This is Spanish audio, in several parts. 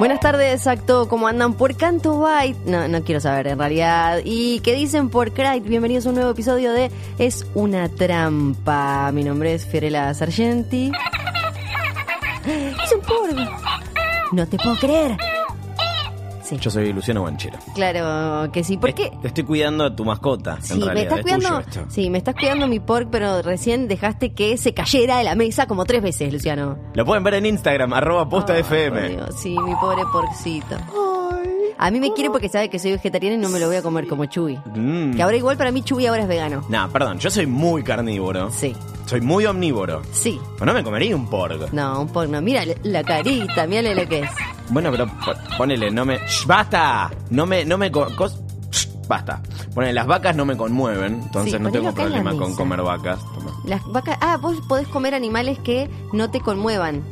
Buenas tardes, exacto, ¿cómo andan por Canto Byte? No, no quiero saber en realidad. ¿Y qué dicen por Crite? Bienvenidos a un nuevo episodio de Es una trampa. Mi nombre es Fiorella Sargenti. Es un porno. No te puedo creer. Sí. Yo soy Luciano Banchero. Claro que sí. ¿Por qué? Te estoy cuidando a tu mascota. Sí, en me estás es cuidando. tuyo. Sí, me estás cuidando mi pork, pero recién dejaste que se cayera de la mesa como tres veces, Luciano. Lo pueden ver en Instagram, arroba posta FM. Dios, sí, mi pobre porcito. A mí me quiere porque sabe que soy vegetariana y no me lo voy a comer como Chuy. Mm. Que ahora igual para mí Chuy ahora es vegano. Nah, perdón, yo soy muy carnívoro. Sí, Soy muy omnívoro. sí. Pero no me comería un pork. No, un pork no. Mira la carita, mírale lo que es. Bueno, pero po- ponele, no me. ¡Shh, ¡Basta! No me. No me cos- ¡Basta! Ponele, las vacas no me conmueven, entonces Sí, no tengo problema con comer vacas. Toma. Las vacas. Ah, vos podés comer animales que no te conmuevan.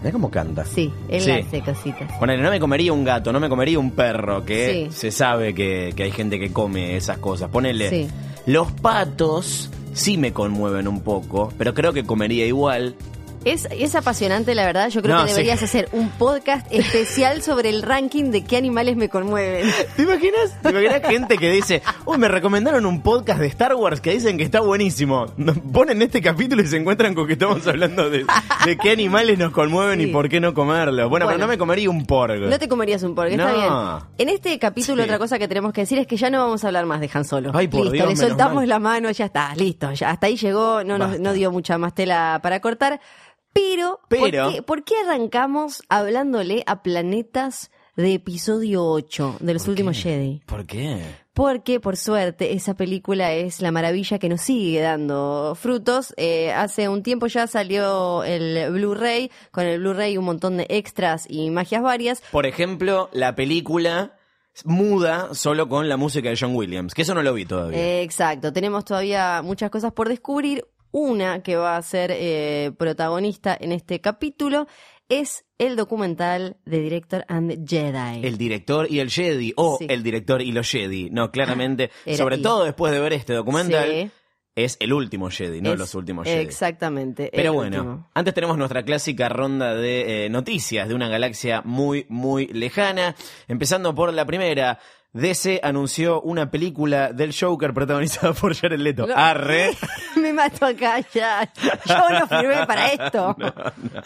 Mirá cómo canta. Sí, él Sí. hace cositas. Ponele, no me comería un gato, no me comería un perro, que Sí. se sabe que, que hay gente que come esas cosas. Ponele, Sí. los patos sí me conmueven un poco, pero creo que comería igual. Es, es apasionante, la verdad. Yo creo No, que sí. deberías hacer un podcast especial sobre el ranking de qué animales me conmueven. ¿Te imaginas? ¿Te imaginas gente que dice, uy, me recomendaron un podcast de Star Wars que dicen que está buenísimo? Nos ponen este capítulo y se encuentran con que estamos hablando de, de qué animales nos conmueven Sí. y por qué no comerlos. Bueno, Bueno. pero no me comería un porg. No te comerías un pork, está bien. En este capítulo Sí. otra cosa que tenemos que decir es que ya no vamos a hablar más de Han Solo. Ay, por listo, Dios, le soltamos la mano, ya está, listo. Ya hasta ahí llegó, no, nos, no dio mucha más tela para cortar. Pero, Pero- ¿por, qué, por qué arrancamos hablándole a planetas de episodio 8 de los ¿Por últimos qué? Jedi? ¿Por qué? Porque, por suerte, esa película es la maravilla que nos sigue dando frutos. Eh, hace un tiempo ya salió el Blu-ray, con el Blu-ray un montón de extras y magias varias. Por ejemplo, la película muda solo con la música de John Williams, que eso no lo vi todavía. Eh, Exacto, tenemos todavía muchas cosas por descubrir. Una que va a ser eh, protagonista en este capítulo es el documental de Director and Jedi. el director y el Jedi, o Sí. el director y los Jedi. No, claramente, sobre y. todo después de ver este documental, Sí, es el último Jedi, no es- los últimos Jedi. Exactamente. Pero bueno, último. antes tenemos nuestra clásica ronda de eh, noticias de una galaxia muy, muy lejana. Empezando por la primera. DC anunció una película del Joker protagonizada por Jared Leto. Arre. Me mato acá ya. Yo no firmé para esto.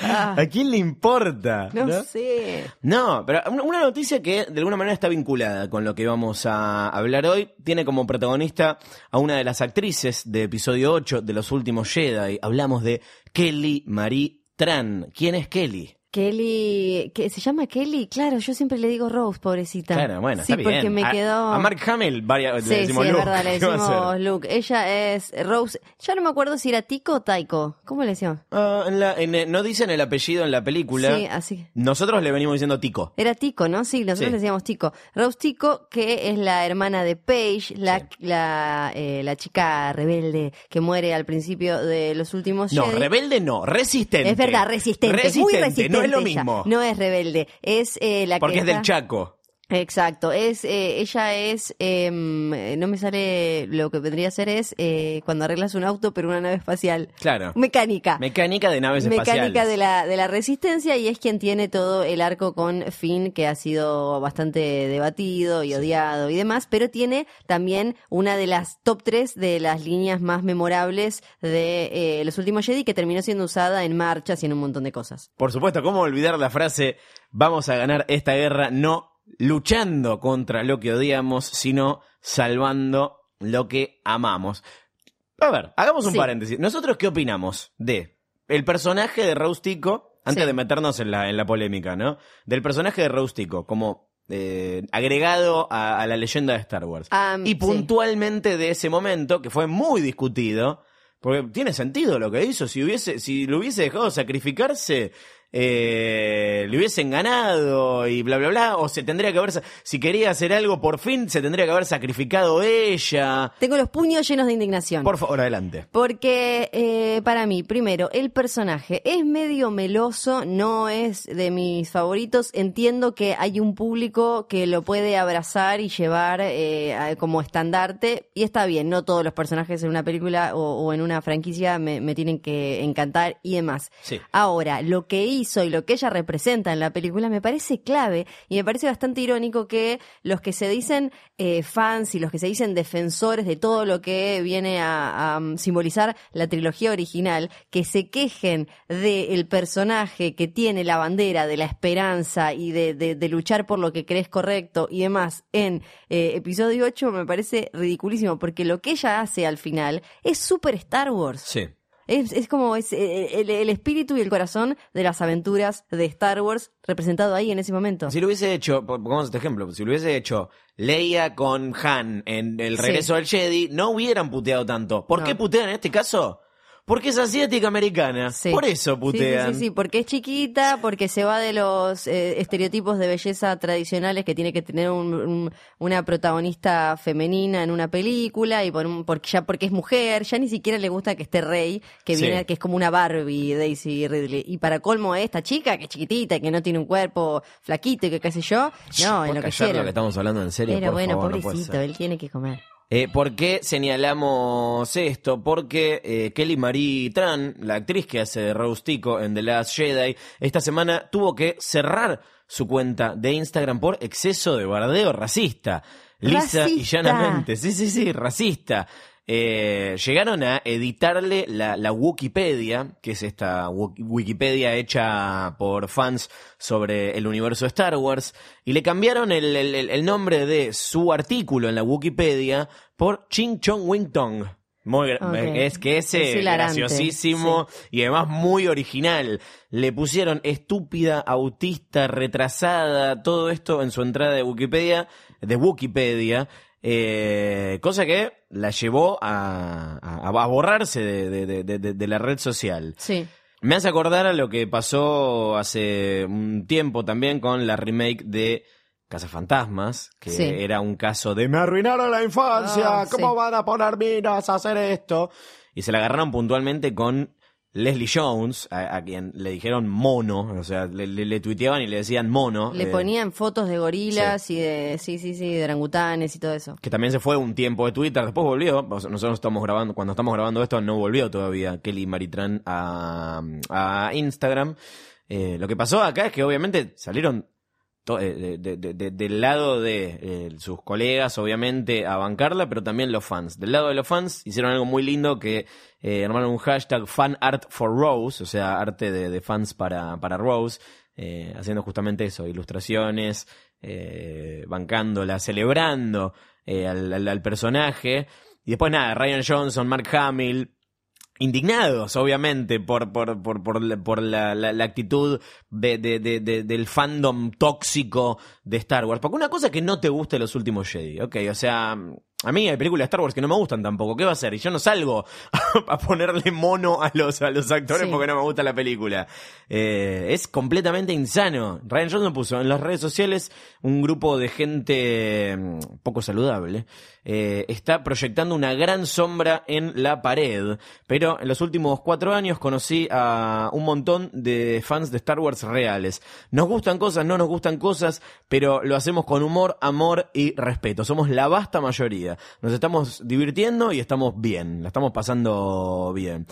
Ah, ¿A quién le importa? no, sé. No, pero una- una noticia que de alguna manera está vinculada con lo que vamos a hablar hoy. Tiene como protagonista a una de las actrices de episodio 8 de los últimos Jedi. Hablamos de Kelly Marie Tran. ¿Quién es Kelly? Kelly, que se llama Kelly, claro, yo siempre le digo Rose, pobrecita. Claro, bueno, sí, está bien. porque me quedó. A, Mark Hamill varias, Sí, le sí, decimos es Luke. verdad, le ¿Qué va a decimos? Luke. Ella es Rose. Ya no me acuerdo si era Tico o Taiko. ¿Cómo le decíamos? Ah, en la- en, no dicen el apellido en la película. Sí, así. Nosotros le venimos diciendo Tico. Era Tico, ¿no? Sí, nosotros Sí. le decíamos Tico. Rose Tico, que es la hermana de Paige, la, la, eh, la chica rebelde que muere al principio de los últimos No, Jedi. rebelde no, resistente. Es verdad, resistente, muy resistente. No es lo mismo. No es rebelde, es eh, la porque que es del está- Chaco. Exacto, es eh, ella es, em, no me sale, lo que vendría a ser es eh, cuando arreglas un auto pero una nave espacial. Claro. Mecánica. Mecánica de naves Mecánica espaciales. de la, de la resistencia y es quien tiene todo el arco con Finn que ha sido bastante debatido y odiado y demás, pero tiene también una de las top 3 de las líneas más memorables de eh, los últimos Jedi que terminó siendo usada en marchas y en un montón de cosas. Por supuesto, ¿cómo olvidar la frase vamos a ganar esta guerra no luchando contra lo que odiamos, sino salvando lo que amamos? A ver, hagamos un Sí. paréntesis. ¿Nosotros qué opinamos de el personaje de Raustico, antes Sí. de meternos en la, en la polémica, ¿no? Del personaje de Raustico como eh, agregado a, a la leyenda de Star Wars. Y sí. puntualmente de ese momento, que fue muy discutido, porque tiene sentido lo que hizo. Si hubiese, si lo hubiese dejado sacrificarse, eh, le hubiesen ganado y bla bla bla. O se tendría que haber, si quería hacer algo por fin, se tendría que haber sacrificado ella. Tengo los puños llenos de indignación. Por favor, adelante. Porque eh, para mí, primero, el personaje es medio meloso, no es de mis favoritos. Entiendo que hay un público que lo puede abrazar y llevar eh, como estandarte. Y está bien, no todos los personajes en una película o, o en una franquicia me, me tienen que encantar y demás. Sí. Ahora, lo que y lo que ella representa en la película me parece clave y me parece bastante irónico que los que se dicen eh, fans y los que se dicen defensores de todo lo que viene a, um, simbolizar la trilogía original, que se quejen del personaje que tiene la bandera de la esperanza y de, de- de luchar por lo que crees correcto y demás en eh, episodio 8 me parece ridiculísimo porque lo que ella hace al final es súper Star Wars. Sí. Es, es como es eh, el, el espíritu y el corazón de las aventuras de Star Wars representado ahí en ese momento. Si lo hubiese hecho, po- pongamos este ejemplo, si lo hubiese hecho Leia con Han en el Sí. regreso del Jedi, no hubieran puteado tanto. ¿Por No. qué putean en este caso? Porque es asiática americana. Sí. Por eso Sí, putean. Sí, sí, sí, porque es chiquita, porque se va de los eh, estereotipos de belleza tradicionales que tiene que tener un- un- una protagonista femenina en una película y por un- porque ya porque es mujer, ya ni siquiera le gusta que esté Rey, que Sí. viene que es como una Barbie Daisy Ridley y para colmo esta chica que es chiquitita, que no tiene un cuerpo flaquito y que qué sé yo, no, ¿Puedes en lo que lo que estamos hablando en serio? Pero Por bueno, favor, no pobrecito, ser. él tiene que comer. Eh, ¿Por qué señalamos esto? Porque eh, Kelly Marie Tran, la actriz que hace de Rose Tico en The Last Jedi, esta semana tuvo que cerrar su cuenta de Instagram por exceso de bardeo racista. Lisa y llanamente. Sí, sí, sí, racista. Eh, llegaron a editarle la, la Wikipedia, que es esta wiki- Wikipedia hecha por fans sobre el universo Star Wars, y le cambiaron el, el- el- el nombre de su artículo en la Wikipedia por Ching Chong Wing Tong. Muy gra- Ok. Es que es, Es eh, graciosísimo y además muy original. Le pusieron estúpida, autista, retrasada, todo esto en su entrada de Wikipedia, de Wikipedia, eh, cosa que la llevó a, a- a borrarse de, de- de- la red social. Sí. Me hace acordar a lo que pasó hace un tiempo también con la remake de Cazafantasmas, que Sí. era un caso de me arruinaron la infancia, Ah, ¿cómo sí. van a poner minas a hacer esto? Y se la agarraron puntualmente con Leslie Jones, a, a quien le dijeron mono, o sea, le, le- le tuiteaban y le decían mono. Le eh, ponían fotos de gorilas y de, sí, sí, sí, de orangutanes y todo eso. que también se fue un tiempo de Twitter, después volvió. Nosotros estamos grabando, cuando estamos grabando esto, no volvió todavía Kelly Maritran a, a Instagram. Eh, lo que pasó acá es que obviamente salieron de- del lado de eh, sus colegas, obviamente, a bancarla, pero también los fans. Del lado de los fans hicieron algo muy lindo que eh, armaron un hashtag fan art for Rose, o sea, arte de, fans para, para Rose, eh, haciendo justamente eso, ilustraciones, eh, bancándola, celebrando eh, al- al personaje. Y después nada, Ryan Johnson, Mark Hamill, indignados, obviamente, por, por, por, por, por la, la- la actitud de, de- de- de- del fandom tóxico de Star Wars. Porque una cosa que no te guste los últimos Jedi, ok, o sea, a mí hay películas de Star Wars que no me gustan tampoco. ¿Qué va a hacer? Y yo no salgo a ponerle mono a los, a los actores Sí. porque no me gusta la película. Eh, es completamente insano. Ryan Johnson puso en las redes sociales un grupo de gente mm, poco saludable. eh, está proyectando una gran sombra en la pared. Pero en los últimos cuatro años conocí a un montón de fans de Star Wars reales. Nos gustan cosas, no nos gustan cosas, pero lo hacemos con humor, amor y respeto. Somos la vasta mayoría. Nos estamos divirtiendo y estamos bien. La estamos pasando bien.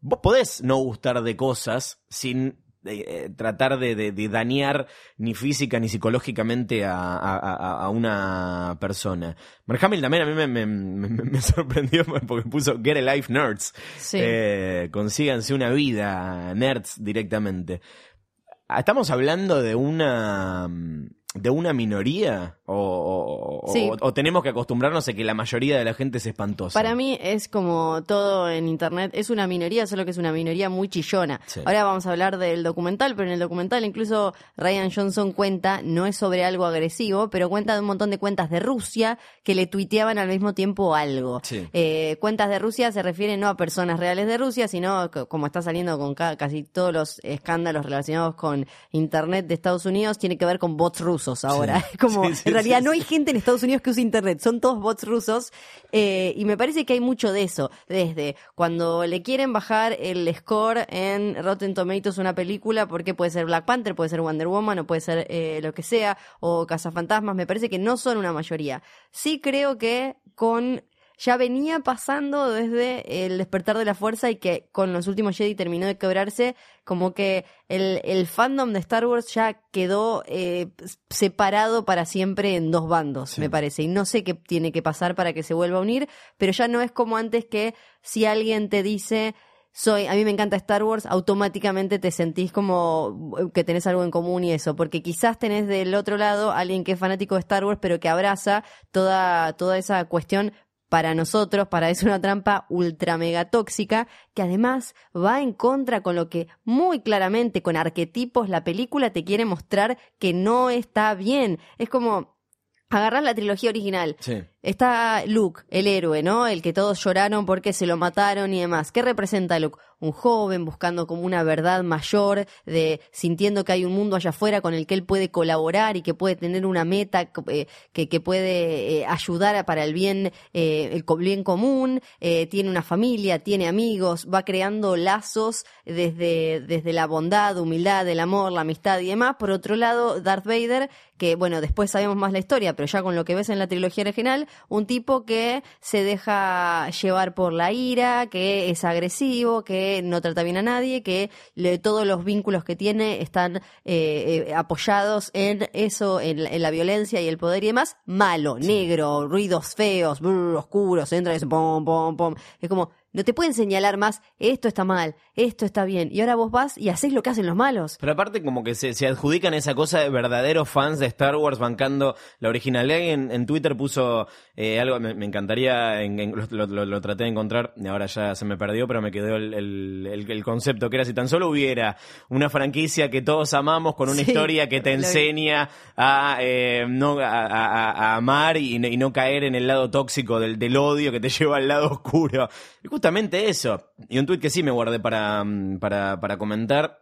Vos podés no gustar de cosas sin eh, tratar de, de- de dañar ni física ni psicológicamente a, a- a- a una persona. Mark también a mí me, me- me- me sorprendió porque puso Get a Life Nerds. Sí. Eh, consíganse una vida, nerds, directamente. ¿Estamos hablando de una de una minoría? ¿O, o- o- Sí. o- o tenemos que acostumbrarnos a que la mayoría de la gente es espantosa? Para mí es como todo en internet, es una minoría, solo que es una minoría muy chillona. Sí. Ahora vamos a hablar del documental, pero en el documental incluso Ryan Johnson cuenta, no es sobre algo agresivo, pero cuenta de un montón de cuentas de Rusia que le tuiteaban al mismo tiempo algo. Sí. Eh, cuentas de Rusia se refieren no a personas reales de Rusia, sino co- como está saliendo con ca- casi todos los escándalos relacionados con internet de Estados Unidos, tiene que ver con bots rusos ahora. Sí. como Sí, sí, en realidad no hay gente en Estados Unidos que use internet, son todos bots rusos. eh, y me parece que hay mucho de eso. Desde cuando le quieren bajar el score en Rotten Tomatoes una película, porque puede ser Black Panther, puede ser Wonder Woman, o puede ser eh, lo que sea, o Cazafantasmas, me parece que no son una mayoría. Sí creo que con ya venía pasando desde el despertar de la fuerza y que con los últimos Jedi terminó de quebrarse, como que el, el fandom de Star Wars ya quedó eh, separado para siempre en dos bandos, Sí. me parece. Y no sé qué tiene que pasar para que se vuelva a unir, pero ya no es como antes que si alguien te dice soy, a mí me encanta Star Wars, automáticamente te sentís como que tenés algo en común y eso, porque quizás tenés del otro lado alguien que es fanático de Star Wars, pero que abraza toda, toda esa cuestión para nosotros, para es una trampa ultra mega tóxica, que además va en contra con lo que muy claramente, con arquetipos, la película te quiere mostrar que no está bien. Es como agarrar la trilogía original, Sí. Está Luke, el héroe, ¿no? El que todos lloraron porque se lo mataron y demás. ¿Qué representa Luke? Un joven buscando como una verdad mayor, de sintiendo que hay un mundo allá afuera con el que él puede colaborar y que puede tener una meta eh, que, que puede eh, ayudar para el bien, eh, el bien común. eh, tiene una familia, tiene amigos, va creando lazos desde, desde la bondad, humildad, el amor, la amistad y demás. Por otro lado, Darth Vader, que bueno, después sabemos más la historia, pero ya con lo que ves en la trilogía original, un tipo que se deja llevar por la ira, que es agresivo, que no trata bien a nadie, que le- todos los vínculos que tiene están eh, eh, apoyados en eso, en, la- en la violencia y el poder y demás, malo, negro, ruidos feos, brr, oscuros, entra y dice pom, pom, pom. Es como, no te pueden señalar más, esto está mal, esto está bien, y ahora vos vas y haces lo que hacen los malos. Pero aparte como que se, se adjudican esa cosa de verdaderos fans de Star Wars bancando la originalidad. En, en Twitter puso eh, algo, me, me encantaría, en- en- lo, lo- lo traté de encontrar, y ahora ya se me perdió, pero me quedó el, el- el- el concepto, que era si tan solo hubiera una franquicia que todos amamos con una Sí, historia que te enseña a, eh, no, a, a- a amar y, no- y no caer en el lado tóxico del, del odio que te lleva al lado oscuro. Y justamente eso. Y un tweet que sí me guardé para, mm, para, para comentar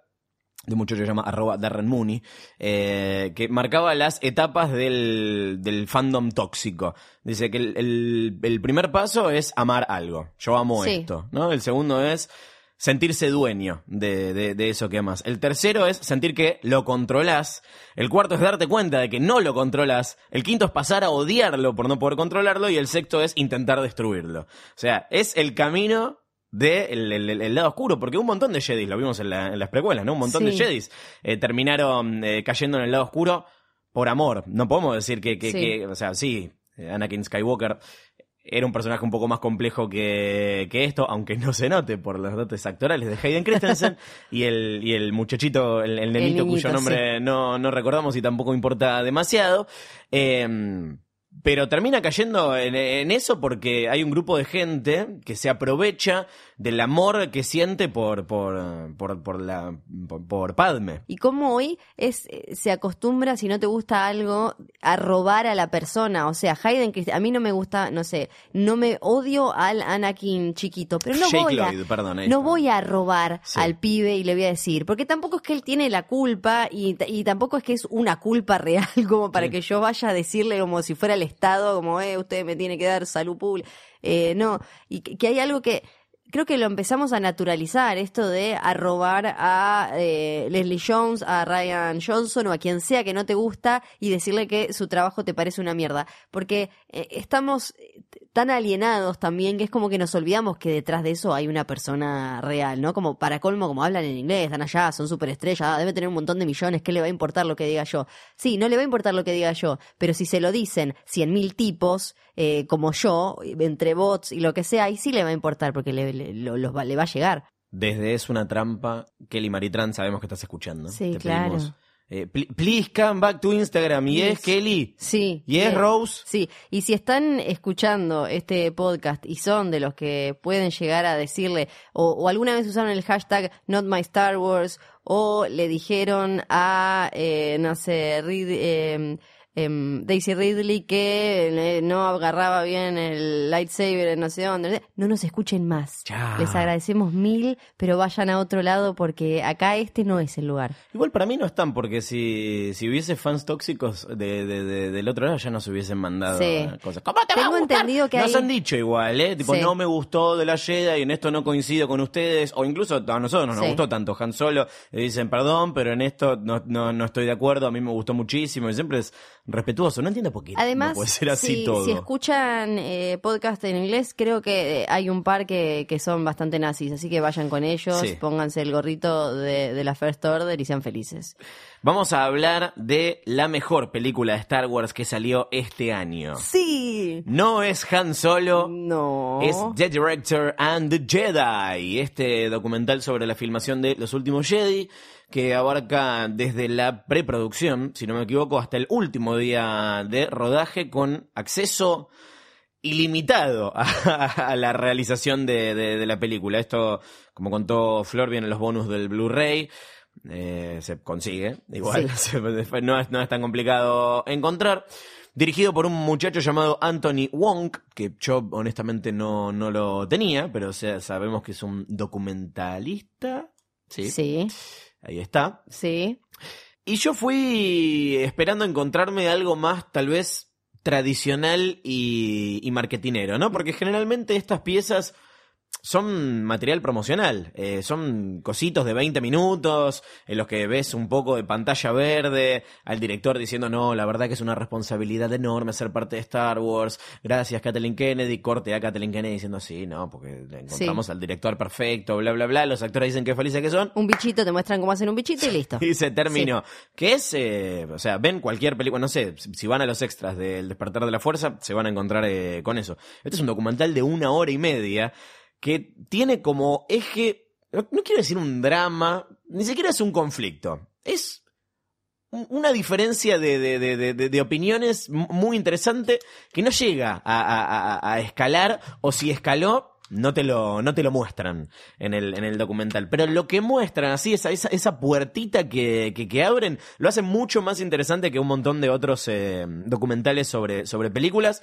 de un muchacho que se llama arroba Darren Mooney, eh, que marcaba las etapas del, del fandom tóxico. Dice que el, el- el primer paso es amar algo. Yo amo Sí. esto, ¿no? El segundo es sentirse dueño de, de- de eso que amas. El tercero es sentir que lo controlas. El cuarto es darte cuenta de que no lo controlas. El quinto es pasar a odiarlo por no poder controlarlo. Y el sexto es intentar destruirlo. O sea, es el camino del el, el- el lado oscuro, porque un montón de Jedis, lo vimos en, la- en las precuelas, ¿no? Un montón de. Jedis eh, terminaron eh, cayendo en el lado oscuro por amor. No podemos decir que, que, Sí. que- o sea, sí, Anakin Skywalker era un personaje un poco más complejo que, que esto, aunque no se note por los dotes actorales de Hayden Christensen y el, y el muchachito, el, el nenito niñito, cuyo nombre no, no recordamos y tampoco importa demasiado. Eh, Pero termina cayendo en, en eso porque hay un grupo de gente que se aprovecha del amor que siente por, por, por, por la, por, por Padme. Y cómo hoy es, se acostumbra, si no te gusta algo, a robar a la persona. O sea, Hayden, a mí no me gusta, no sé, no me odio al Anakin chiquito, pero no Jake voy a, Lloyd, perdón, ahí no voy a robar Sí. al pibe y le voy a decir, porque tampoco es que él tiene la culpa y, y tampoco es que es una culpa real como para Sí. que yo vaya a decirle como si fuera el Estado, como, eh, usted me tiene que dar salud pública. Eh, no, y que, hay algo que creo que lo empezamos a naturalizar, esto de arrobar a eh, Leslie Jones, a Ryan Johnson o a quien sea que no te gusta y decirle que su trabajo te parece una mierda. Porque eh, estamos tan alienados también que es como que nos olvidamos que detrás de eso hay una persona real, ¿no? Como para colmo, como hablan en inglés, están allá, son superestrellas, ah, debe tener un montón de millones, ¿qué le va a importar lo que diga yo? Sí, no le va a importar lo que diga yo, pero si se lo dicen cien mil tipos, eh, como yo, entre bots y lo que sea, ahí sí le va a importar porque le, le- lo- los va- le va a llegar. Desde Es una trampa, Kelly Maritran, sabemos que estás escuchando. Sí, Te claro. pedimos, eh, pl- please come back to Instagram. Y es Yes. Kelly. Sí. Y es eh, Rose. Sí, y si están escuchando este podcast y son de los que pueden llegar a decirle, o, o alguna vez usaron el hashtag Not My Star Wars, o le dijeron a, eh, no sé, Reed- eh, em, Daisy Ridley que eh, no agarraba bien el lightsaber en no sé dónde, no nos escuchen más. Les agradecemos mil, pero vayan a otro lado porque acá este no es el lugar. Igual para mí no están, porque si, si hubiese fans tóxicos de, de- de- del otro lado ya nos hubiesen mandado Sí. eh, cosas. ¿Cómo te va a Tengo gustar? entendido que Nos hay- han dicho igual, ¿eh? Tipo, Sí. no me gustó de la Jedi y en esto no coincido con ustedes. O incluso a nosotros no nos Sí. gustó tanto Han Solo. Le dicen, perdón, pero en esto no, no, no estoy de acuerdo. A mí me gustó muchísimo. Y siempre es respetuoso. No entiendo por qué Además, no puede ser así si, todo. si escuchan eh, podcast en inglés, creo que eh, hay un par que, que son bastante nazis, así que vayan con ellos, Sí. pónganse el gorrito de, de la First Order y sean felices. Vamos a hablar de la mejor película de Star Wars que salió este año. Sí. No es Han Solo. No. Es The Director and the Jedi, este documental sobre la filmación de Los Últimos Jedi, que abarca desde la preproducción, si no me equivoco, hasta el último día de rodaje con acceso ilimitado a, a la realización de, de- de la película. Esto, como contó Flor, viene en los bonus del Blu-ray. Eh, se consigue, igual, no, es, no es tan complicado encontrar. Dirigido por un muchacho llamado Anthony Wong, que yo honestamente no, no lo tenía, pero o sea, sabemos que es un documentalista. Sí, Sí, ahí está. sí. Y yo fui esperando encontrarme algo más, tal vez, tradicional y, y marketinero, ¿no? Porque generalmente estas piezas son material promocional, eh, son cositos de 20 minutos en los que ves un poco de pantalla verde, al director diciendo, no, la verdad que es una responsabilidad enorme ser parte de Star Wars, gracias Kathleen Kennedy, corte a Kathleen Kennedy diciendo, sí, no, porque le encontramos Sí. al director perfecto, bla, bla, bla, los actores dicen que felices que son, Un bichito, te muestran cómo hacen un bichito y listo. y se terminó. Que es, eh, o sea, ven cualquier película, no sé, si si van a los extras del Despertar de la Fuerza, se van a encontrar eh, con eso. Este es un documental de una hora y media que tiene como eje, no, quiero decir un drama, ni siquiera es un conflicto. Es un- una diferencia de, de- de- de- opiniones muy interesante que no llega a, a- a- escalar o si escaló no te lo, no te lo muestran en el, en el documental. Pero lo que muestran así, esa, esa, puertita que, que, que abren, lo hace mucho más interesante que un montón de otros eh, documentales sobre, sobre películas.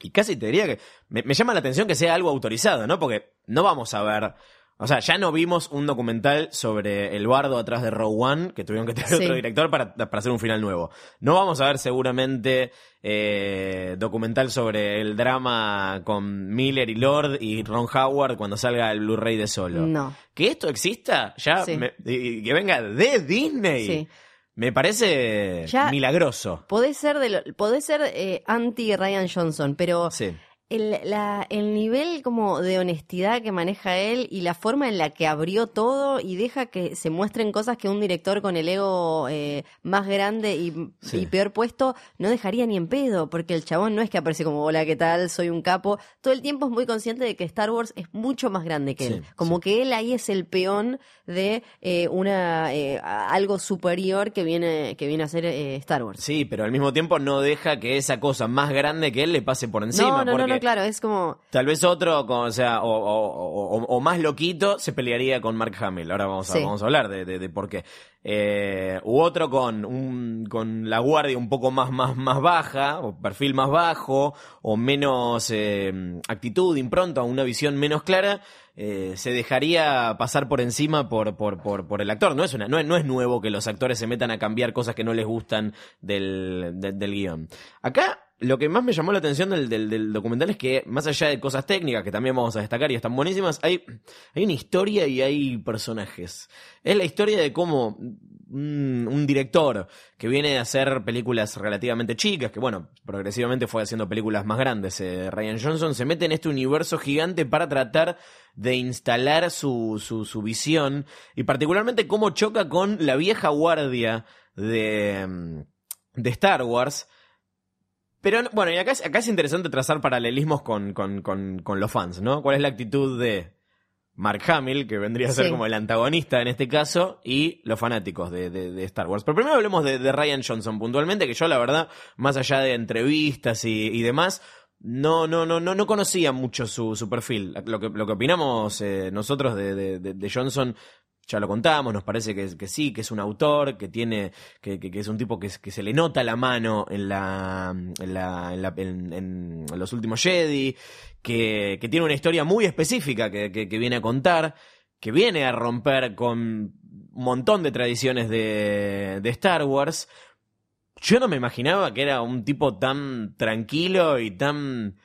Y casi te diría que me, me llama la atención que sea algo autorizado, ¿no? Porque no vamos a ver. O sea, ya no vimos un documental sobre el bardo atrás de Row One, que tuvieron que tener Sí. otro director para, para hacer un final nuevo. No vamos a ver seguramente eh, documental sobre el drama con Miller y Lord y Ron Howard cuando salga el Blu-ray de solo. No. Que esto exista, ya, Sí. me- y- y que venga de Disney, Sí. Me parece Ya- milagroso. Podés ser, de lo- podés ser eh, anti Ryan Johnson, pero Sí. El, la- el nivel como de honestidad que maneja él y la forma en la que abrió todo y deja que se muestren cosas que un director con el ego eh, más grande y, Sí. y peor puesto no dejaría ni en pedo, porque el chabón no es que aparece como, hola, ¿qué tal? Soy un capo. Todo el tiempo es muy consciente de que Star Wars es mucho más grande que él. Sí, Como que él ahí es el peón de eh, una eh, algo superior que viene, que viene a ser eh, Star Wars. Sí, pero al mismo tiempo no deja que esa cosa más grande que él le pase por encima. no, no, no, porque no, claro, es como... Tal vez otro, con- o sea, o, o- o- o más loquito, se pelearía con Mark Hamill. Ahora vamos a, Sí. vamos a hablar de, de- de por qué. Eh, u otro con un, con la guardia un poco más, más, más baja, o perfil más bajo, o menos eh, actitud, impronta, una visión menos clara, eh, se dejaría pasar por encima por, por, por, por el actor. No es, una, no, es, no es nuevo que los actores se metan a cambiar cosas que no les gustan del, del, del guion. Acá lo que más me llamó la atención del, documental es que, más allá de cosas técnicas que también vamos a destacar y están buenísimas, hay, una historia y hay personajes. Es la historia de cómo un, director que viene a hacer películas relativamente chicas, que bueno, progresivamente fue haciendo películas más grandes, eh, Ryan Johnson, se mete en este universo gigante para tratar de instalar su, su, visión y particularmente cómo choca con la vieja guardia de, mm, de Star Wars. Pero no- bueno, y acá es, acá es interesante trazar paralelismos con, con, con, con los fans, ¿no? ¿Cuál es la actitud de Mark Hamill, que vendría a ser Sí. como el antagonista en este caso, y los fanáticos de, de- de Star Wars? Pero primero hablemos de, de Ryan Johnson puntualmente, que yo la verdad, más allá de entrevistas y, y demás, no, no, no, no, no conocía mucho su, su perfil. Lo que, lo que opinamos eh, nosotros de, de- de- de Johnson ya lo contamos, nos parece que, que sí, que es un autor, que tiene, que, es un tipo que, se le nota la mano en la, en la, en la- en- en los últimos Jedi, que, tiene una historia muy específica que, viene a contar, que viene a romper con un montón de tradiciones de, de Star Wars. Yo no me imaginaba que era un tipo tan tranquilo y tan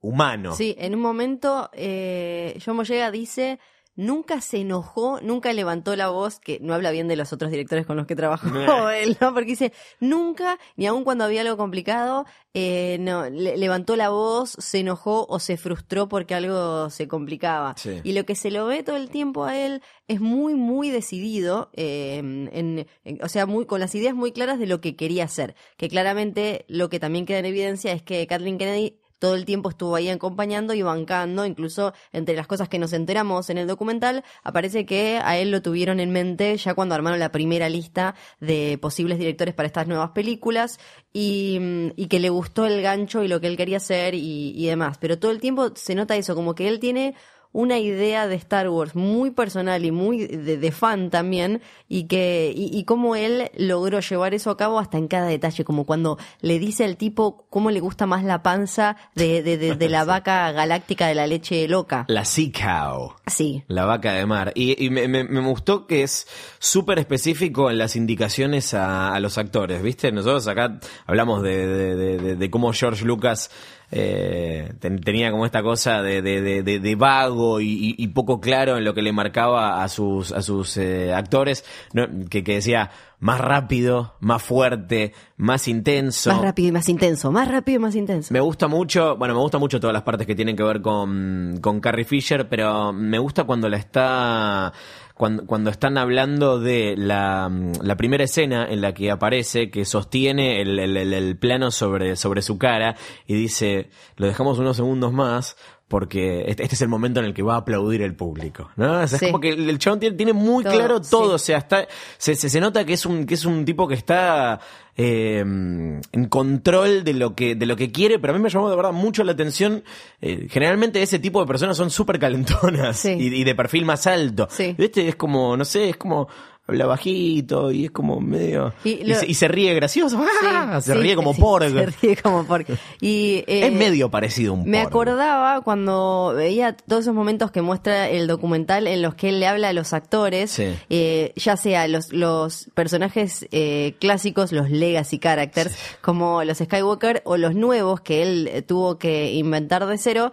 humano. Sí, en un momento, eh, John dice, nunca se enojó, nunca levantó la voz, que no habla bien de los otros directores con los que trabajó él, ¿no? Porque dice, nunca, ni aun cuando había algo complicado, eh, no, le- levantó la voz, se enojó o se frustró porque algo se complicaba. Sí. Y lo que se lo ve todo el tiempo a él es muy, muy decidido, eh, en, en- o sea, muy, con las ideas muy claras de lo que quería hacer. Que claramente lo que también queda en evidencia es que Kathleen Kennedy todo el tiempo estuvo ahí acompañando y bancando, incluso entre las cosas que nos enteramos en el documental, aparece que a él lo tuvieron en mente ya cuando armaron la primera lista de posibles directores para estas nuevas películas y, que le gustó el gancho y lo que él quería hacer y, y demás. Pero todo el tiempo se nota eso, como que él tiene una idea de Star Wars muy personal y muy de, de fan también y que y, y cómo él logró llevar eso a cabo hasta en cada detalle como cuando le dice al tipo cómo le gusta más la panza de, de, de, de la vaca galáctica de la leche loca La Sea Cow. sí La vaca de mar. Y, y me, me- me gustó que es súper específico en las indicaciones a, a los actores, ¿viste? Nosotros acá hablamos de, de- de- de- de cómo George Lucas eh, ten- tenía como esta cosa de, de- de- vago y, poco claro en lo que le marcaba a sus, a sus eh, actores, que, que decía más rápido, más fuerte, más intenso. más rápido y más intenso más rápido y más intenso Me gusta mucho, bueno, me gusta mucho todas las partes que tienen que ver con, con Carrie Fisher, pero me gusta cuando la está, cuando, cuando están hablando de la, la primera escena en la que aparece, que sostiene el, el- el- el plano sobre, sobre su cara y dice, lo dejamos unos segundos más porque este, este es el momento en el que va a aplaudir el público, ¿no? O sea, Sí. Es como que el, chabón tiene, tiene muy Todo, claro sí. todo, o sea, está, se, se, se nota que es un, que es un tipo que está eh, en control de lo que, de lo que quiere, pero a mí me llamó de verdad mucho la atención. eh, generalmente ese tipo de personas son súper calentonas Sí. y, y de perfil más alto. Este es como, no sé, es como habla bajito y es como medio Y se, y se ríe gracioso ¡Ah! se Sí, ríe como sí, se ríe como porg y eh, es medio parecido a un Me acordaba cuando veía todos esos momentos que muestra el documental en los que él le habla a los actores, eh, ya sea los, los personajes eh, clásicos, los legacy characters, como los Skywalker, o los nuevos que él tuvo que inventar de cero.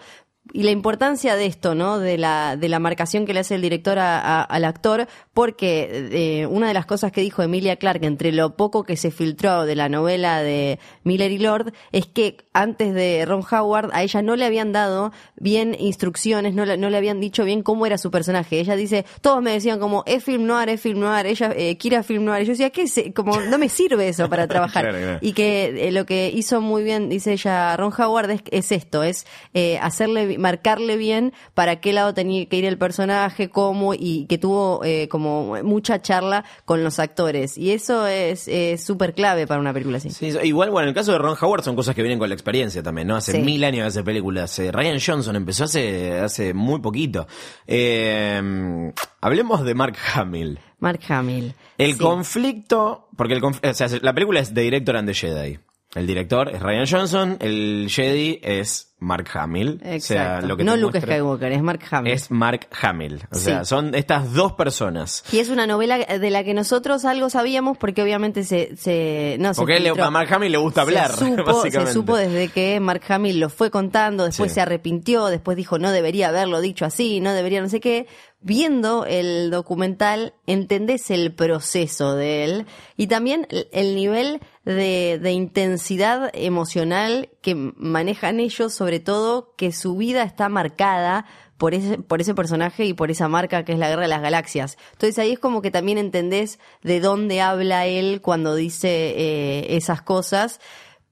Y la importancia de esto, ¿no? De la, de la marcación que le hace el director a- a- al actor, porque eh, una de las cosas que dijo Emilia Clarke, entre lo poco que se filtró de la novela de Miller y Lord, es que antes de Ron Howard, a ella no le habían dado bien instrucciones, no le, no le habían dicho bien cómo era su personaje. Ella dice, todos me decían como, es film noir, es film noir, ella eh, quiere film noir. Y yo decía, ¿qué es? Como, no me sirve eso para trabajar. Claro, claro. Y que eh, lo que hizo muy bien, dice ella, Ron Howard, es, es esto, es eh, hacerle, marcarle bien para qué lado tenía que ir el personaje, cómo, y que tuvo eh, como mucha charla con los actores. Y eso es es súper clave para una película así. Sí, igual, bueno, en el caso de Ron Howard son cosas que vienen con la experiencia también, ¿no? Hace Sí. mil años hace películas. Eh, Ryan Johnson empezó hace, hace muy poquito. Eh, hablemos de Mark Hamill. Mark Hamill. El Sí. conflicto, porque el o sea, la película es The Director and the Jedi. El director es Ryan Johnson, el Jedi es Mark Hamill. O sea, lo que no Luke Skywalker, es Mark Hamill. Es Mark Hamill. O Sí. sea, son estas dos personas. Y es una novela de la que nosotros algo sabíamos porque obviamente se... se no, se Porque le- filtró. a Mark Hamill le gusta Se hablar, supo- básicamente. Se supo desde que Mark Hamill lo fue contando, después Sí. se arrepintió, después dijo no debería haberlo dicho así, no debería no sé qué. Viendo el documental entendés el proceso de él y también el- el nivel de, de intensidad emocional que manejan ellos, sobre todo que su vida está marcada por ese, por ese personaje y por esa marca que es la Guerra de las Galaxias. Entonces ahí es como que también entendés de dónde habla él cuando dice eh, esas cosas.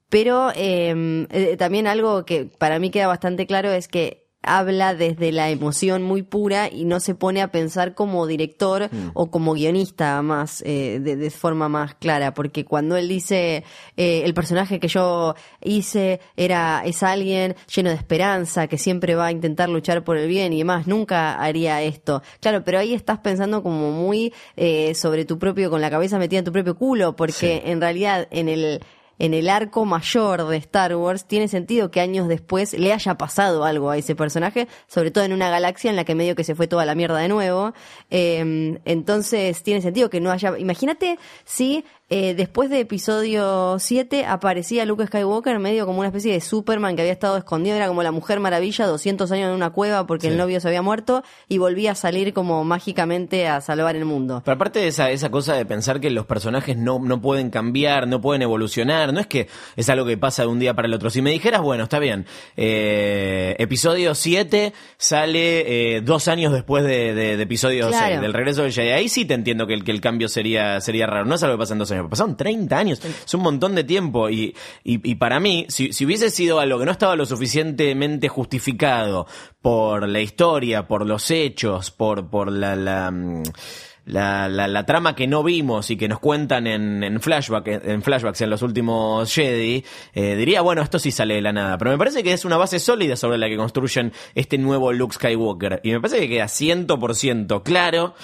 Pero eh, eh, también algo que para mí queda bastante claro es que habla desde la emoción muy pura y no se pone a pensar como director o como guionista más eh, de, de forma más clara porque cuando él dice eh, el personaje que yo hice era es alguien lleno de esperanza que siempre va a intentar luchar por el bien y demás nunca haría esto. Claro pero ahí estás pensando como muy eh, sobre tu propio con la cabeza metida en tu propio culo porque en realidad en el en el arco mayor de Star Wars, tiene sentido que años después le haya pasado algo a ese personaje, sobre todo en una galaxia en la que medio que se fue toda la mierda de nuevo. Eh, entonces, tiene sentido que no haya... Imagínate si eh, después de episodio 7 aparecía Luke Skywalker medio como una especie de Superman que había estado escondido, era como la Mujer Maravilla, 200 años en una cueva porque el novio se había muerto y volvía a salir como mágicamente a salvar el mundo. Pero aparte de esa, esa cosa de pensar que los personajes no, no pueden cambiar, no pueden evolucionar, no es que es algo que pasa de un día para el otro. Si me dijeras, bueno, está bien, eh, episodio 7 sale eh, dos años después de, de- de episodio Claro. 6, del regreso del Jedi. Ahí sí te entiendo que el, que el cambio sería, sería raro. No es algo que pasa en dos años, pasaron 30 años, es un montón de tiempo. Y, y, y para mí, si, si hubiese sido algo que no estaba lo suficientemente justificado por la historia, por los hechos, por, por la, la, mm, la, la- la trama que no vimos y que nos cuentan en, en flashback, en flashbacks en los últimos Jedi, eh, diría, bueno, esto sí sale de la nada. Pero me parece que es una base sólida sobre la que construyen este nuevo Luke Skywalker. Y me parece que queda 100% claro